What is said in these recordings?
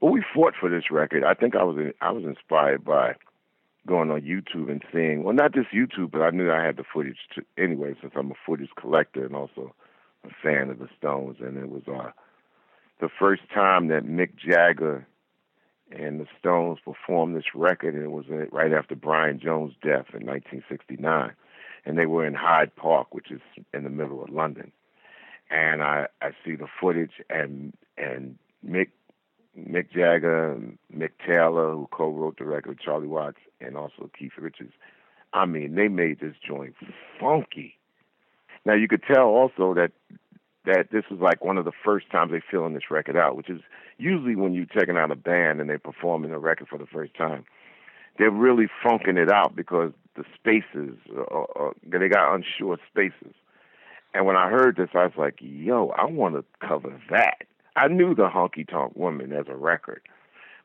Well, we fought for this record. I think I was in, I was inspired by going on YouTube and seeing, well, not just YouTube, but I knew I had the footage to, anyway, since I'm a footage collector and also a fan of the Stones. And it was uh, the first time that Mick Jagger and the Stones performed this record, and it was right after Brian Jones' death in 1969. And they were in Hyde Park, which is in the middle of London. And I, I see the footage, and and Mick Mick Jagger, Mick Taylor, who co-wrote the record Charlie Watts, and also Keith Richards. I mean, they made this joint funky. Now you could tell also that that this was like one of the first times they filling this record out, which is usually when you're checking out a band and they're performing a record for the first time, they're really funking it out because the spaces, uh, uh, they got unsure spaces. And when I heard this, I was like, yo, I want to cover that. I knew the Honky Tonk Woman as a record,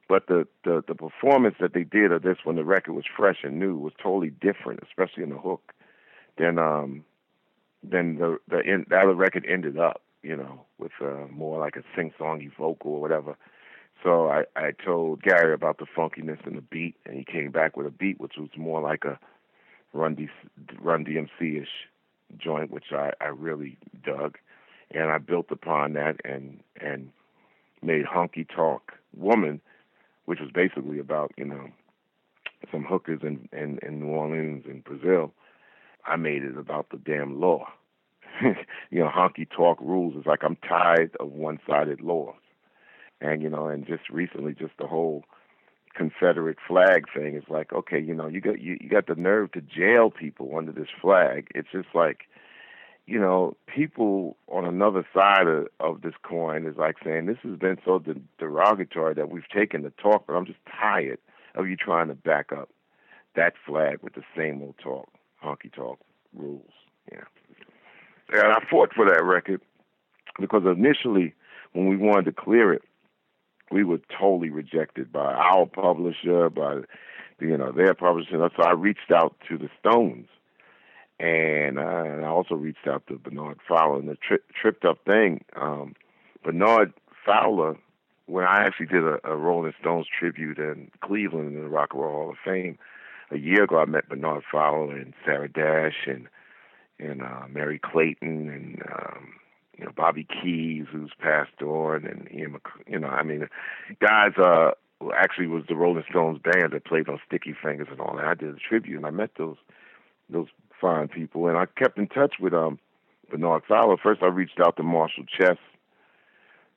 but the, the the performance that they did of this when the record was fresh and new was totally different, especially in the hook, than um than the the, in, the other record ended up, you know, with uh, more like a sing-songy vocal or whatever. So I I told Gary about the funkiness and the beat, and he came back with a beat which was more like a Run D, Run DMC ish joint, which I I really dug and I built upon that and and made Honky Talk Woman, which was basically about you know some hookers in in, in New Orleans and Brazil. I made it about the damn law. you know, honky talk rules is like I'm tired of one-sided laws, and you know, and just recently, just the whole Confederate flag thing is like, okay, you know, you got you, you got the nerve to jail people under this flag. It's just like you know, people on another side of, of this coin is like saying this has been so de- derogatory that we've taken the talk, but I'm just tired of you trying to back up that flag with the same old talk, honky talk rules. Yeah. And I fought for that record because initially, when we wanted to clear it, we were totally rejected by our publisher, by you know their publisher. So I reached out to the Stones and, and I also reached out to Bernard Fowler. And the tri- tripped up thing, um, Bernard Fowler, when I actually did a, a Rolling Stones tribute in Cleveland in the Rock and Roll Hall of Fame a year ago, I met Bernard Fowler and Sarah Dash and and uh, Merry Clayton and um, you know Bobby Keys, who's passed on, and Ian, Mc- you know, I mean, guys. Uh, actually was the Rolling Stones band that played on Sticky Fingers and all that. I did a tribute, and I met those those fine people, and I kept in touch with um Bernard Fowler. First, I reached out to Marshall Chess,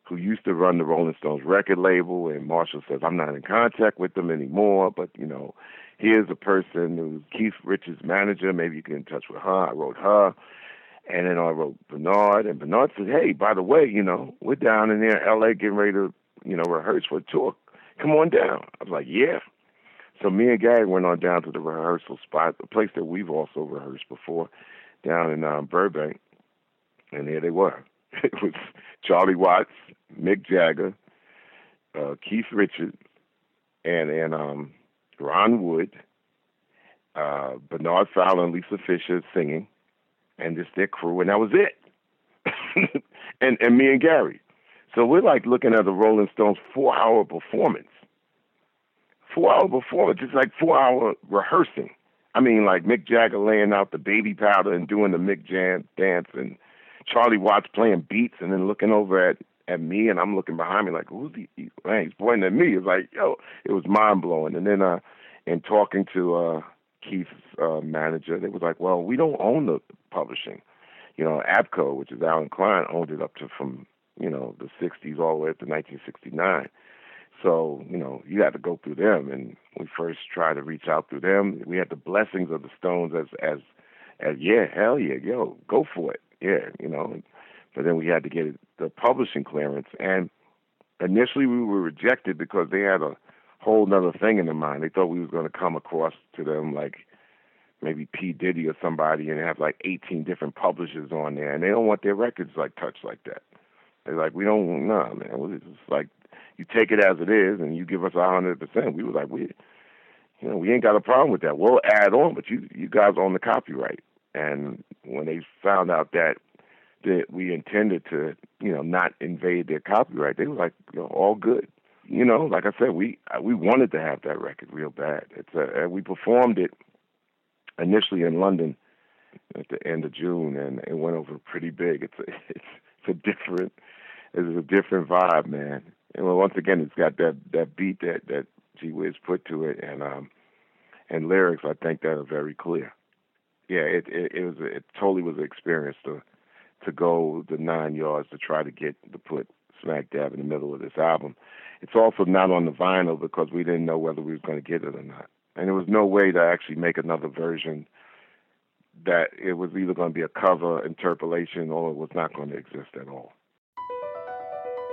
who used to run the Rolling Stones record label, and Marshall says I'm not in contact with them anymore, but you know, here's a person who's Keith Richards' manager. Maybe you get in touch with her. I wrote her. And then I wrote Bernard, and Bernard said, "Hey, by the way, you know, we're down in there, L.A., getting ready to, you know, rehearse for a tour. Come on down." I was like, "Yeah." So me and Gary went on down to the rehearsal spot, a place that we've also rehearsed before, down in um, Burbank, and there they were. It was Charlie Watts, Mick Jagger, uh, Keith Richards, and and um, Ron Wood, uh, Bernard Fowler, and Lisa Fischer singing, and just their crew, and that was it. and and me and Gary. So we're like looking at the Rolling Stones four hour performance four hour performance. It's like four hour rehearsing. I mean, like Mick Jagger laying out the baby powder and doing the Mick Jam dance, and Charlie Watts playing beats, and then looking over at at me, and I'm looking behind me like, who's he? man, he's pointing at me. It's like, yo, it was mind blowing. And then, uh, in talking to uh, Keith's uh, manager, they was like, well, we don't own the publishing. You know, ABKCO, which is Allen Klein, owned it up to from you know the 60s all the way up to 1969. So, you know, you had to go through them and we first tried to reach out through them. We had the blessings of the Stones as as as yeah, hell yeah, yo, go for it. Yeah, you know. But then we had to get the publishing clearance and initially we were rejected because they had a whole nother thing in their mind. They thought we was gonna come across to them like maybe P. Diddy or somebody and have like eighteen different publishers on there and they don't want their records like touched like that. They're like, We don't nah man, it's like you take it as it is and you give us a hundred percent. We was like, we, you know, we ain't got a problem with that. We'll add on, but you you guys own the copyright. And when they found out that that we intended to, you know, not invade their copyright, they were like, you know, all good. You know, like I said, we we wanted to have that record real bad. It's a, we performed it initially in London at the end of June, and it went over pretty big. It's a, it's, it's a different it's a different vibe, man and well, once again, it's got that that beat that that G Wiz put to it, and um, and lyrics I think that are very clear. Yeah, it it, it was a, it totally was an experience to to go the nine yards to try to get to put smack dab in the middle of this album. It's also not on the vinyl because we didn't know whether we were going to get it or not, and there was no way to actually make another version that it was either going to be a cover interpolation or it was not going to exist at all.